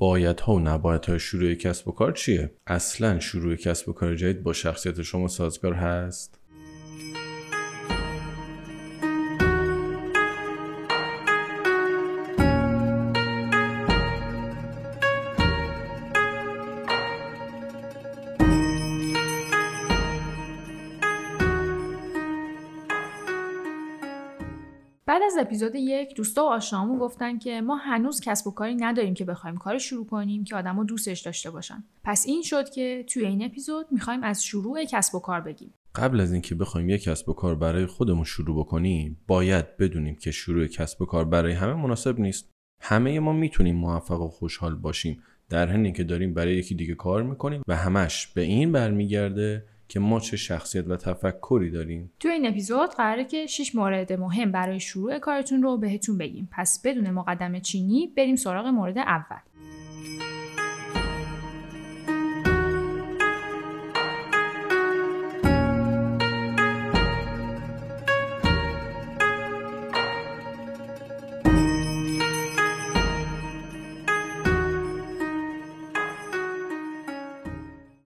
باید ها و نباید های شروع کسب و کار چیه؟ اصلا شروع کسب و کار جدید با شخصیت شما سازگار هست؟ اپیزود یک دوستا و آشنامون گفتن که ما هنوز کسب و کاری نداریم که بخوایم کار شروع کنیم که آدما دوستش داشته باشن. پس این شد که توی این اپیزود می‌خوایم از شروع کسب و کار بگیم. قبل از اینکه بخوایم یک کسب و کار برای خودمون شروع بکنیم باید بدونیم که شروع کسب و کار برای همه مناسب نیست. همه ما می‌تونیم موفق و خوشحال باشیم در حینی که داریم برای یکی دیگه کار می‌کنیم و همش به این برمیگرده که ما چه شخصیت و تفکری داریم. تو این اپیزود قراره که 6 مورد مهم برای شروع کارتون رو بهتون بگیم. پس بدون مقدمه چینی بریم سراغ مورد اول.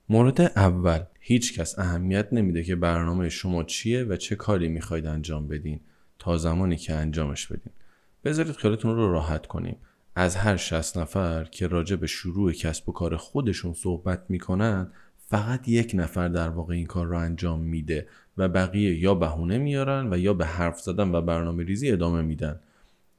مورد اول. هیچ کس اهمیت نمیده که برنامه شما چیه و چه کاری می‌خواید انجام بدین تا زمانی که انجامش بدین. بذارید خیالتون رو راحت کنیم. از هر 60 نفر که راجع به شروع کسب و کار خودشون صحبت می‌کنن فقط یک نفر در واقع این کار رو انجام میده و بقیه یا بهونه میارن و یا به حرف زدن و برنامه ریزی ادامه میدن.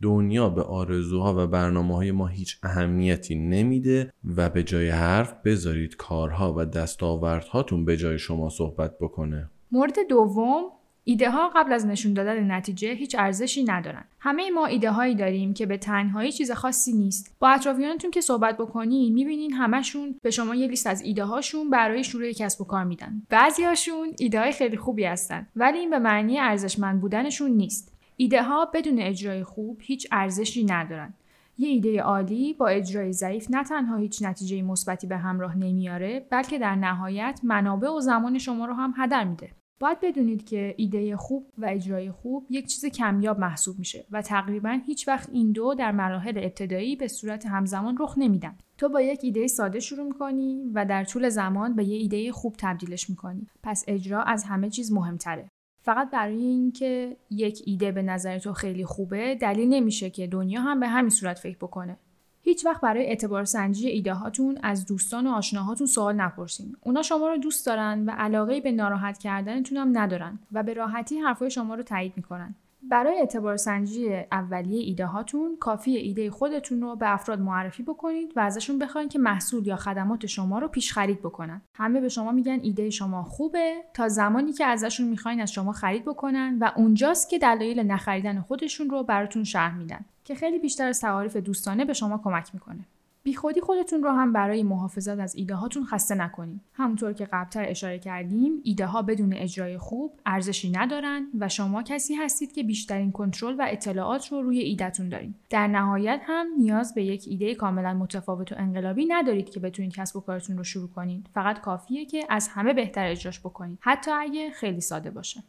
دنیا به آرزوها و برنامه های ما هیچ اهمیتی نمیده و به جای حرف بذارید کارها و دستاوردهاتون به جای شما صحبت بکنه مورد دوم ایده ها قبل از نشون دادن نتیجه هیچ ارزشی ندارن. همه ما ایده هایی داریم که به تنهایی چیز خاصی نیست. با اطرافیانتون که صحبت بکنین می‌بینین همشون به شما یه لیست از ایده هاشون برای شروع کسب و کار میدن. بعضیاشون ایده های خیلی خوبی هستن ولی این به معنی ارزشمند بودنشون نیست. ایده ها بدون اجرای خوب هیچ ارزشی ندارن. یه ایده عالی با اجرای ضعیف نه تنها هیچ نتیجه مثبتی به همراه نمیاره بلکه در نهایت منابع و زمان شما رو هم هدر میده. باید بدونید که ایده خوب و اجرای خوب یک چیز کمیاب محسوب میشه و تقریبا هیچ وقت این دو در مراحل ابتدایی به صورت همزمان رخ نمیدن. تو با یک ایده ساده شروع می‌کنی و در طول زمان به یه ایده خوب تبدیلش می‌کنی. پس اجرا از همه چیز مهمتره. فقط برای اینکه یک ایده به نظر تو خیلی خوبه دلیل نمیشه که دنیا هم به همین صورت فکر بکنه. هیچ وقت برای اعتبار سنجی ایده هاتون از دوستان و آشناهاتون سوال نپرسین. اونا شما رو دوست دارن و علاقه به ناراحت کردنتون هم ندارن و به راحتی حرفای شما رو تایید می‌کنن. برای اعتبار سنجی اولیه ایده هاتون کافی ایده خودتون رو به افراد معرفی بکنید و ازشون بخواین که محصول یا خدمات شما رو پیش خرید بکنن. همه به شما میگن ایده شما خوبه تا زمانی که ازشون می‌خواین از شما خرید بکنن و اونجاست که دلایل نخریدن خودشون رو براتون شرح میدن که خیلی بیشتر از تعاریف دوستانه به شما کمک می‌کنه. بیخودی خودتون رو هم برای محافظت از ایده هاتون خسته نکنید. همونطور که قبلتر اشاره کردیم، ایده ها بدون اجرای خوب ارزشی ندارن و شما کسی هستید که بیشترین کنترل و اطلاعات رو روی ایدهتون دارین. در نهایت هم نیاز به یک ایده کاملا متفاوت و انقلابی ندارید که بتونید کسب و کارتون رو شروع کنید. فقط کافیه که از همه بهتر اجراش بکنید، حتی اگه خیلی ساده باشه.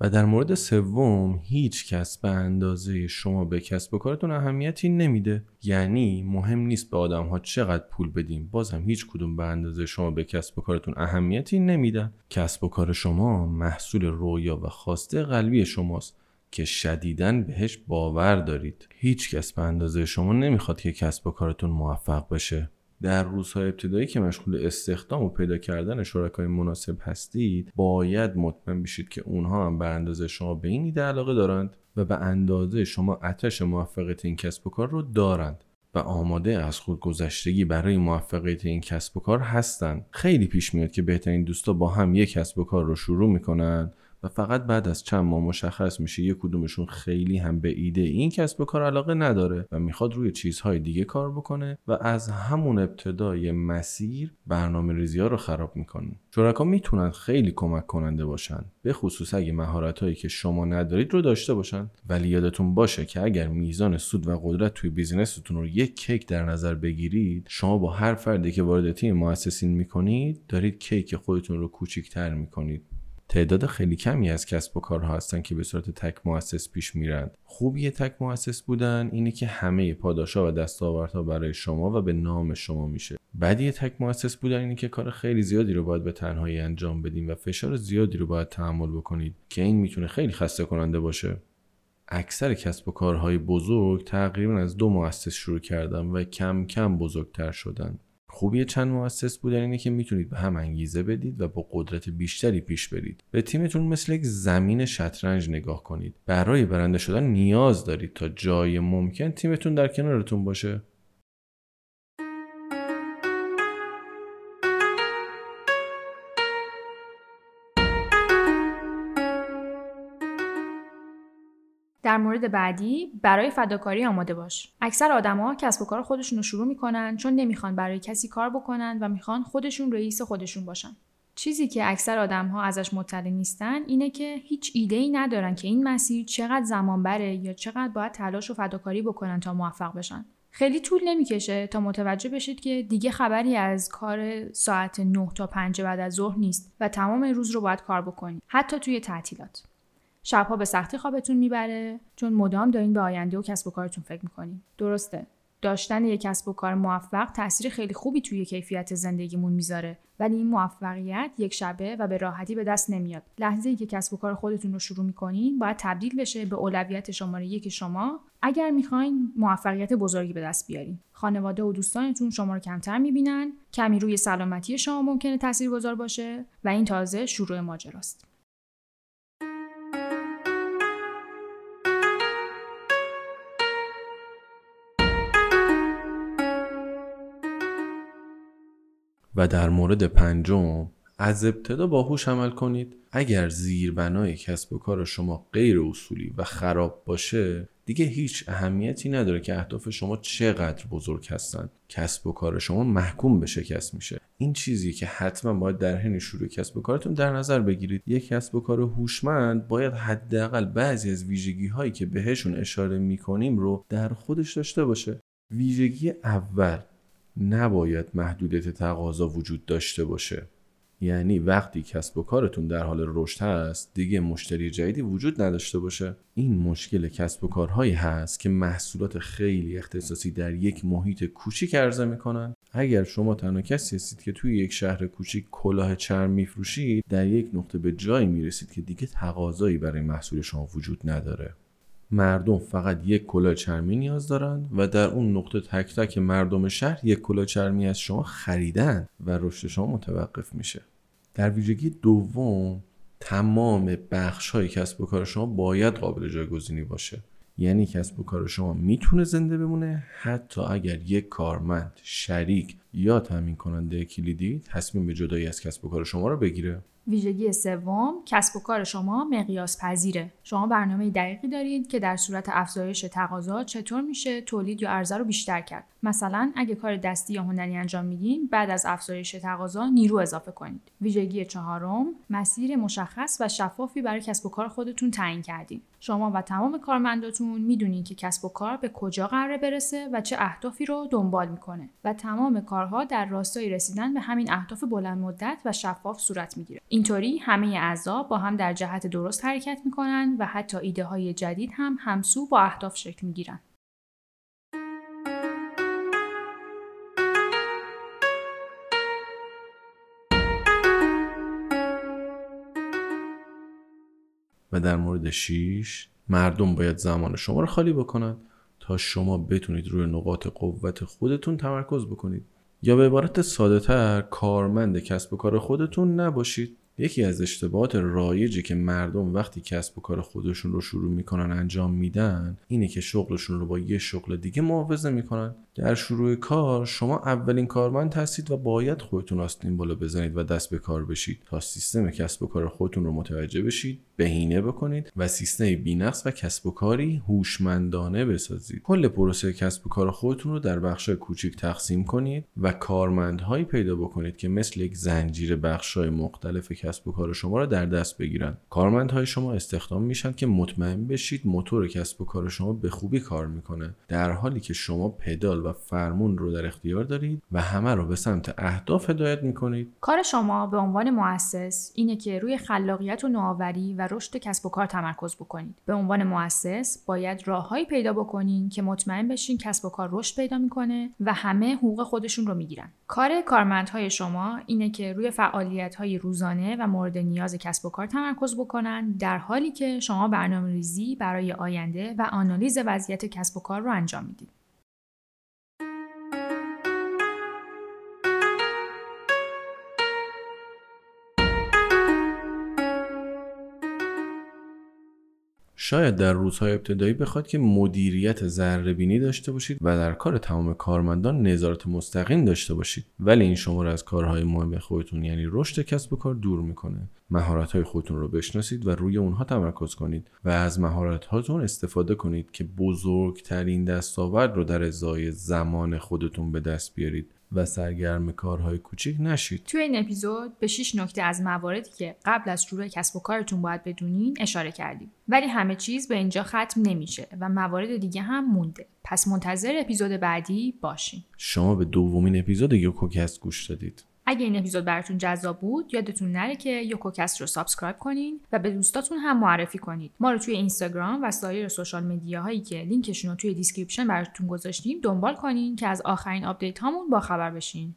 و در مورد سوم هیچ کس به اندازه شما به کسب و کارتون اهمیتی نمیده. یعنی مهم نیست به آدم ها چقدر پول بدیم. بازم هیچ کدوم به اندازه شما به کسب و کارتون اهمیتی نمیدن. کسب و کار شما محصول رویا و خواسته قلبی شماست که شدیداً بهش باور دارید. هیچ کس به اندازه شما نمی‌خواد که کسب و کارتون موفق بشه. در روزهای ابتدایی که مشغول استخدام و پیدا کردن شرکای مناسب هستید باید مطمئن بشید که اونها هم به اندازه شما به این ایده علاقه دارند و به اندازه شما اتش موفقیت این کسب و کار رو دارند و آماده از خودگذشتگی برای موفقیت این کسب و کار هستند. خیلی پیش میاد که بهترین دوستا با هم یک کسب و کار رو شروع می‌کنن و فقط بعد از چند ماه مشخص میشه یک کدومشون خیلی هم به ایده این کسب و کار علاقه نداره و می‌خواد روی چیزهای دیگه کار بکنه و از همون ابتدای مسیر برنامه ریزی ها رو خراب می‌کنه. شرکا می‌تونن خیلی کمک کننده باشن به خصوص اگه مهارت هایی که شما ندارید رو داشته باشن. ولی یادتون باشه که اگر میزان سود و قدرت توی بیزینستون رو یک کیک در نظر بگیرید شما با هر فردی که وارد تیم مؤسسین می‌کنید دارید کیک خودتون رو کوچیکتر می‌کنید. تعداد خیلی کمی از کسب و کارها هستن که به صورت تک مؤسس پیش میرند خوبی تک مؤسس بودن اینه که همه پاداشا و دستاوردها برای شما و به نام شما میشه. بدی تک مؤسس بودن اینه که کار خیلی زیادی رو باید به تنهایی انجام بدین و فشار زیادی رو باید تحمل بکنید که این می‌تونه خیلی خسته کننده باشه. اکثر کسب و کارهای بزرگ تقریبا از دو مؤسس شروع کردن و کم کم بزرگتر شدن. خوبی چند مؤسس بودن اینه که می‌تونید به هم انگیزه بدید و با قدرت بیشتری پیش برید. به تیمتون مثل یک زمین شطرنج نگاه کنید. برای برنده شدن نیاز دارید تا جای ممکن تیمتون در کنارتون باشه. در مورد بعدی برای فداکاری آماده باش. اکثر آدما کسب و کار خودشون رو شروع می‌کنن چون نمی‌خوان برای کسی کار بکنن و می‌خوان خودشون رئیس خودشون باشن. چیزی که اکثر آدم ها ازش مطلع نیستن اینه که هیچ ایده ای ندارن که این مسیر چقدر زمان بره یا چقدر باید تلاش و فداکاری بکنن تا موفق بشن. خیلی طول نمی‌کشه تا متوجه بشید که دیگه خبری از کار ساعت 9 تا 5 بعد از ظهر نیست و تمام روز رو باید کار بکنید حتی توی تعطیلات. شبها به سختی خوابتون می‌بره چون مدام دارین به آینده و کسب و کارتون فکر می‌کنین. درسته. داشتن یک کسب و کار موفق تاثیر خیلی خوبی توی کیفیت زندگیمون می‌ذاره. ولی این موفقیت یک شبه و به راحتی به دست نمیاد. لحظه ای که کسب و کار خودتون رو شروع می‌کنین باید تبدیل بشه به اولویت شماره یک شما. اگر می‌خواین موفقیت بزرگی به دست بیارین. خانواده و دوستانتون شما رو کمتر می‌بینن. کمی روی سلامتی شما ممکنه تاثیرگذار باشه و این تازه شروع ماجراست. و در مورد پنجم از ابتدا باهوش عمل کنید. اگر زیربنای کسب و کار شما غیر اصولی و خراب باشه دیگه هیچ اهمیتی نداره که اهداف شما چقدر بزرگ هستن کسب و کار شما محکوم به شکست میشه. این چیزی که حتما باید در حین شروع کسب و کارتون در نظر بگیرید. یک کسب و کار هوشمند باید حداقل بعضی از ویژگی هایی که بهشون اشاره می‌کنیم رو در خودش داشته باشه. ویژگی اول نباید محدودیت تقاضا وجود داشته باشه. یعنی وقتی کسب و کارتون در حال رشد هست دیگه مشتری جدیدی وجود نداشته باشه. این مشکل کسب و کارهایی هست که محصولات خیلی اختصاصی در یک محیط کوچیک عرضه می‌کنن. اگر شما تنها کسی هستید که توی یک شهر کوچیک کلاه چرم میفروشید در یک نقطه به جایی می‌رسید که دیگه تقاضایی برای محصول شما وجود نداره. مردم فقط یک کلاه چرمی نیاز دارند و در اون نقطه تک تک مردم شهر یک کلاه چرمی از شما خریدن و رشد شما متوقف میشه. در ویژگی دوم تمام بخش های کسب و کار شما باید قابل جایگزینی باشه. یعنی کسب و کار شما می‌تونه زنده بمونه حتی اگر یک کارمند شریک یا تامین کننده کلیدی تصمیم به جدایی از کسب و کار شما رو بگیره؟ ویژگی سوم کسب و کار شما مقیاس پذیره. شما برنامه دقیقی دارید که در صورت افزایش تقاضا چطور میشه تولید یا عرضه رو بیشتر کرد. مثلا اگه کار دستی یا هنری انجام میدین بعد از افزایش تقاضا نیرو اضافه کنید. ویژگی چهارم مسیر مشخص و شفافی برای کسب و کار خودتون تعیین کردین. شما و تمام کارمنداتون می‌دونید که کسب و کار به کجا قراره برسه و چه اهدافی رو دنبال می‌کنه و تمام کارها در راستای رسیدن به همین اهداف بلند مدت و شفاف صورت می‌گیره. اینطوری همه اعضا با هم در جهت درست حرکت می‌کنن و حتی ایده های جدید هم همسو با اهداف شکل می‌گیرن. و در مورد شیش مردم باید زمان شما رو خالی بکنند تا شما بتونید روی نقاط قوت خودتون تمرکز بکنید. یا به عبارت ساده تر کارمند کسب و کار خودتون نباشید. یکی از اشتباهات رایجی که مردم وقتی کسب و کار خودشون رو شروع می‌کنن انجام میدن اینه که شغلشون رو با یه شغل دیگه معاوضه می‌کنن. در شروع کار شما اولین کارمند هستید و باید خودتون آستین بالا بزنید و دست به کار بشید. تا سیستم کسب و کار خودتون رو متوجه بشید بهینه بکنید و سیستم بینقص و کسب و کاری هوشمندانه بسازید. کل پروسه کسب و کار خودتون رو در بخش کوچیک تقسیم کنید و کارمندهایی پیدا بکنید که مثل یک زنجیره بخشهای مختلف کسب و کار شما را در دست بگیرن. کارمندهای شما استخدام میشن که مطمئن بشید موتور کسب و کار شما به خوبی کار می‌کنه. در حالی که شما پدال و فرمون رو در اختیار دارید و همه رو به سمت اهداف هدایت می‌کنید. کار شما به عنوان مؤسس اینه که روی خلاقیت و نوآوری و رشد کسب و کار تمرکز بکنید. به عنوان مؤسس باید راههایی پیدا بکنین که مطمئن بشین کسب و کار رشد پیدا می‌کنه و همه حقوق خودشون رو می‌گیرن. کار کارمندهای شما اینه که روی فعالیت های روزانه و مورد نیاز کسب و کار تمرکز بکنن در حالی که شما برنامه ریزی برای آینده و آنالیز وضعیت کسب و کار رو انجام می‌دید. شاید در روزهای ابتدایی بخواد که مدیریت ذره بینی داشته باشید و در کار تمام کارمندان نظارت مستقیم داشته باشید. ولی این شما را از کارهای مهم خودتون یعنی رشد کسب و کار دور می‌کنه. مهارت های خودتون رو بشناسید و روی اونها تمرکز کنید و از مهارت هاتون استفاده کنید که بزرگترین دستاورد رو در ازای زمان خودتون به دست بیارید. و سرگرم کارهای کوچیک نشید. توی این اپیزود به 6 نکته از مواردی که قبل از شروع کسب و کارتون باید بدونین اشاره کردیم. ولی همه چیز به اینجا ختم نمیشه و موارد دیگه هم مونده. پس منتظر اپیزود بعدی باشین. شما به دومین اپیزود یوکوکست گوش دادید. اگه این اپیزود براتون جذاب بود یادتون نره که یوکوکست رو subscribe کنین و به دوستاتون هم معرفی کنید. ما رو توی اینستاگرام و سایر social media هایی که لینکشون رو توی description براتون گذاشتیم دنبال کنین که از آخرین آپدیت هامون با خبر بشین.